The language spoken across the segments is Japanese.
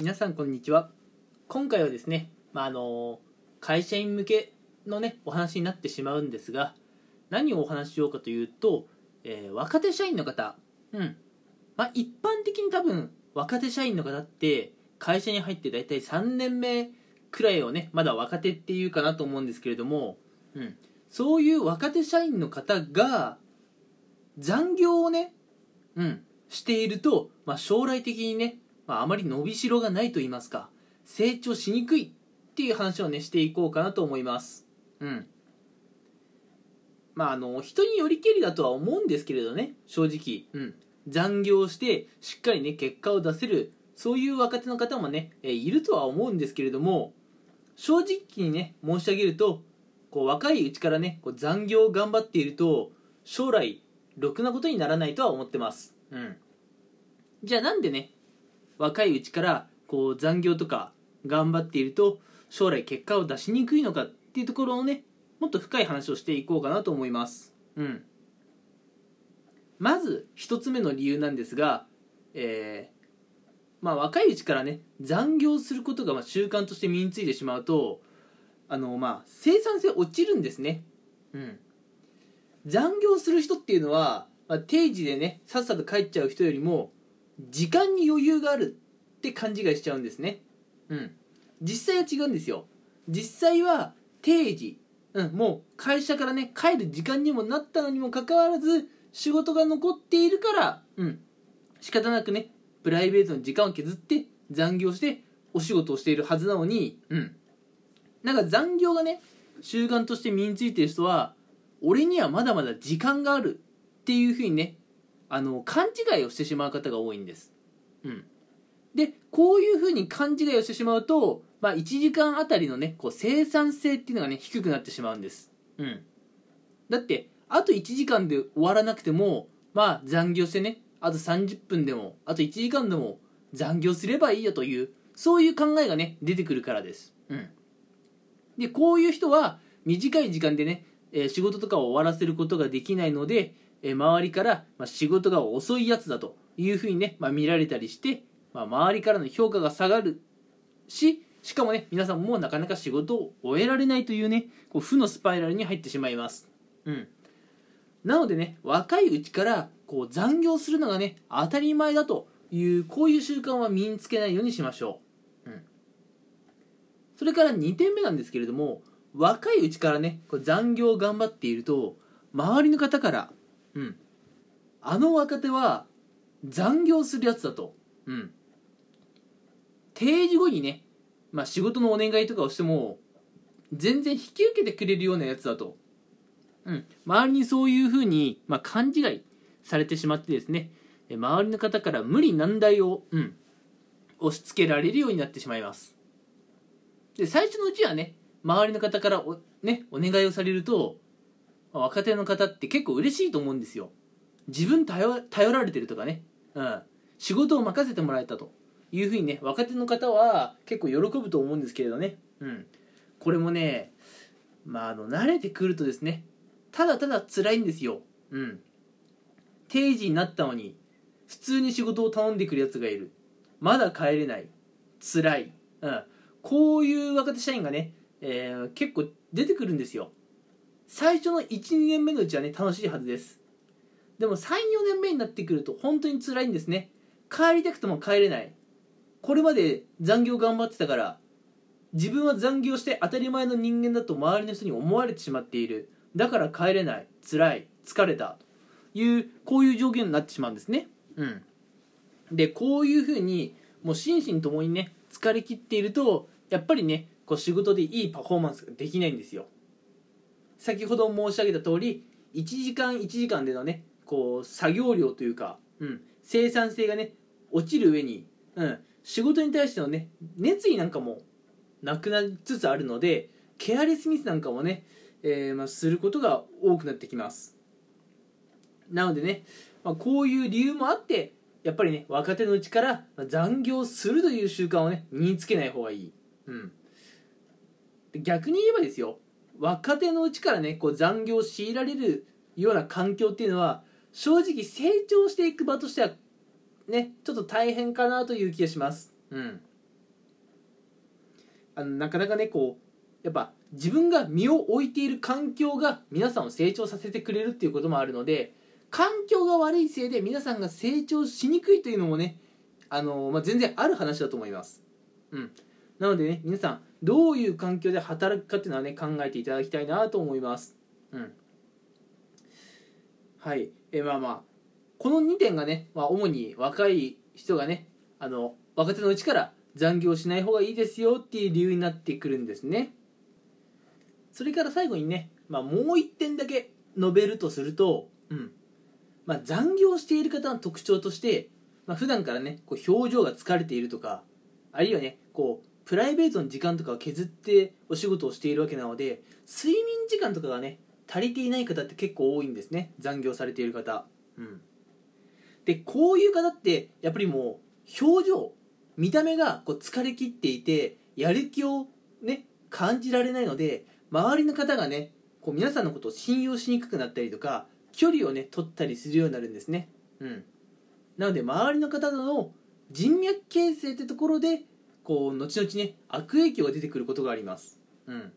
皆さんこんにちは。今回はですね、まあ、あの会社員向けのねお話になってしまうんですが何をお話ししようかというと、えー若手社員の方。うん。まあ一般的に多分若手社員の方って会社に入って大体3年目くらいをねまだ若手っていうかなと思うんですけれども、うん、そういう若手社員の方が残業をね、うん、していると、まあ、将来的にね、まあ、あまり伸びしろがないと言いますか成長しにくいっていう話をねしていこうかなと思います。うん。まああの人によりけりだとは思うんですけれどね正直。うん。残業してしっかりね結果を出せるそういう若手の方もね、えいるとは思うんですけれども正直にね申し上げるとこう若いうちからねこう残業を頑張っていると将来ろくなことにならないとは思ってます。うん。じゃあなんでね若いうちからこう残業とか頑張っていると将来結果を出しにくいのかっていうところをねもっと深い話をしていこうかなと思います。うん。まず一つ目の理由なんですがえーまあ若いうちからね残業することがまあ習慣として身についてしまうとあのまあ生産性落ちるんですね。うん。残業する人っていうのは、まあ、定時でねさっさと帰っちゃう人よりも時間に余裕があるって勘違いしちゃうんですね。うん。実際は違うんですよ。実際は定時、うん、もう会社からね帰る時間にもなったのにもかかわらず仕事が残っているからうん。仕方なくねプライベートの時間を削って残業してお仕事をしているはずなのにうん。なんか残業がね習慣として身についてる人は俺にはまだまだ時間があるっていうふうにねあの勘違いをしてしまう方が多いんです。うん、でこういうふうに勘違いをしてしまうと、まあ、1時間あたりのねこう生産性っていうのがね低くなってしまうんです。うん、だってあと1時間で終わらなくてもまあ残業してねあと30分でもあと1時間でも残業すればいいよというそういう考えがね出てくるからです。うん、でこういう人は短い時間でねえー仕事とかを終わらせることができないので、えー周りから、まあ、仕事が遅いやつだというふうにね、まあ、見られたりして、まあ、周りからの評価が下がるししかもね皆さんもなかなか仕事を終えられないというねこう負のスパイラルに入ってしまいます。うん。なのでね若いうちからこう残業するのがね当たり前だというこういう習慣は身につけないようにしましょう、うん、それから2点目なんですけれども若いうちからねこう残業を頑張っていると周りの方から「うん。あの若手は残業するやつだと」うん。定時後にね、まあ、仕事のお願いとかをしても全然引き受けてくれるようなやつだと、うん、周りにそういうふうに、まあ、勘違いされてしまってですねえ周りの方から無理難題を、うん、押し付けられるようになってしまいます。で最初のうちはね周りの方からお,、ね、お願いをされるとまあ若手の方って結構嬉しいと思うんですよ。自分頼られてるとかね、うん、仕事を任せてもらえたというふうにね若手の方は結構喜ぶと思うんですけれどね、うん、これもねまああの慣れてくるとですねただただ辛いんですよ、うん、定時になったのに普通に仕事を頼んでくるやつがいる。まだ帰れない。辛い、うん、こういう若手社員がね、えー結構出てくるんですよ。最初の12年目のうちはね楽しいはずです。でも34年目になってくると本当に辛いんですね。帰りたくても帰れない。これまで残業頑張ってたから自分は残業して当たり前の人間だと周りの人に思われてしまっている。だから帰れない。辛い。疲れた。というこういう状況になってしまうんですね。うん。でこういうふうにもう心身ともにね疲れ切っているとやっぱりねこう仕事でいいパフォーマンスができないんですよ先ほど申し上げた通り1時間1時間でのねこう作業量というか、うん、生産性がね落ちる上に、うん、仕事に対してのね熱意なんかもなくなりつつあるのでケアレスミスなんかもね、えーまあ、することが多くなってきます。なのでね、まあ、こういう理由もあってやっぱりね若手のうちから残業するという習慣をね身につけない方がいい、うん、逆に言えばですよ若手のうちからねこう残業を強いられるような環境っていうのは正直成長していく場としてはねちょっと大変かなという気がします。うん。あのなかなかねこうやっぱ自分が身を置いている環境が皆さんを成長させてくれるっていうこともあるので環境が悪いせいで皆さんが成長しにくいというのもねあの、まあ、全然ある話だと思います。うん、なのでね皆さんどういう環境で働くかっていうのはね考えていただきたいなと思います。うん、はいえまあまあこの2点がね、まあ、主に若い人がねあの若手のうちから残業しない方がいいですよっていう理由になってくるんですね。それから最後にね、まあ、もう1点だけ述べるとすると、うんまあ、残業している方の特徴として、まあ、普段からねこう表情が疲れているとかあるいはねこうプライベートの時間とかを削ってお仕事をしているわけなので睡眠時間とかがね足りていない方って結構多いんですね。残業されている方。うん。でこういう方ってやっぱりもう表情見た目がこう疲れ切っていてやる気をね感じられないので周りの方がねこう皆さんのことを信用しにくくなったりとか距離をね取ったりするようになるんですね。うん。なので周りの方との人脈形成ってところでこう後々ね悪影響が出てくることがあります。うん。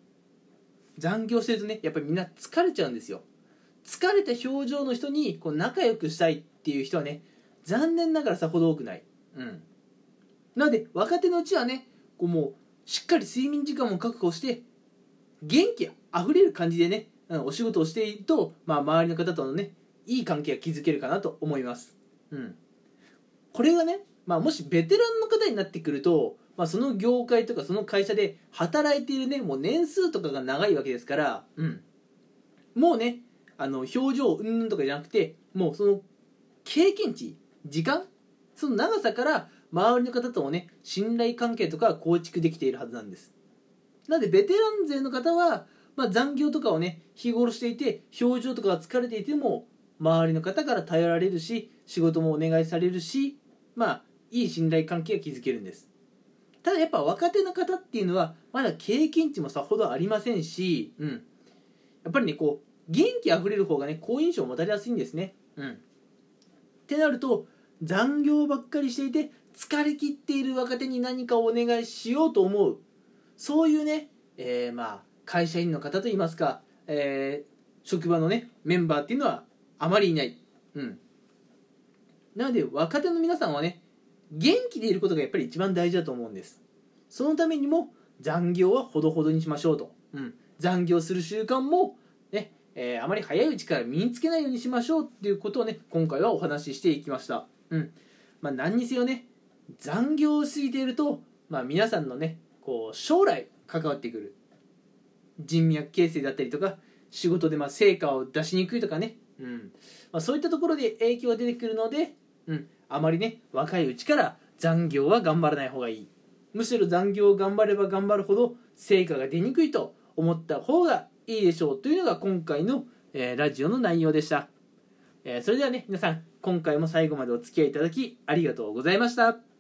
残業してるとねやっぱりみんな疲れちゃうんですよ。疲れた表情の人にこう仲良くしたいっていう人はね残念ながらさほど多くない。うん。なので若手のうちはねこうもうしっかり睡眠時間も確保して元気あふれる感じでねお仕事をしていると、まあ、周りの方とのねいい関係が築けるかなと思います、うん、これがね、まあ、もしベテランの方になってくると、まあ、その業界とかその会社で働いているねもう年数とかが長いわけですから、うん、もうねあの表情うんぬんとかじゃなくてもうその経験値時間その長さから周りの方ともね信頼関係とか構築できているはずなんです。なのでベテラン勢の方は、まあ、残業とかをね日頃していて表情とかが疲れていても周りの方から頼られるし仕事もお願いされるしまあいい信頼関係が築けるんです。ただやっぱ若手の方っていうのはまだ経験値もさほどありませんし、うん、やっぱりねこう元気あふれる方がね好印象を持たれやすいんですね。うん。ってなると残業ばっかりしていて疲れ切っている若手に何かをお願いしようと思う。そういうね、えー、まあ会社員の方といいますか、えー、職場のねメンバーっていうのはあまりいない、うん、なので若手の皆さんはね元気でいることがやっぱり一番大事だと思うんです。そのためにも残業はほどほどにしましょうと、うん、残業する習慣もね、えー、あまり早いうちから身につけないようにしましょうっていうことをね今回はお話ししていきました。うん。まあ何にせよね残業をしすぎていると、まあ、皆さんのねこう将来関わってくる人脈形成だったりとか仕事でま成果を出しにくいとかね、うん。まあ、そういったところで影響が出てくるので、うん、あまりね若いうちから残業は頑張らない方がいい。むしろ残業を頑張れば頑張るほど成果が出にくいと思った方がいいでしょうというのが今回の、えー、ラジオの内容でした、えー、それではね皆さん今回も最後までお付き合いいただきありがとうございました。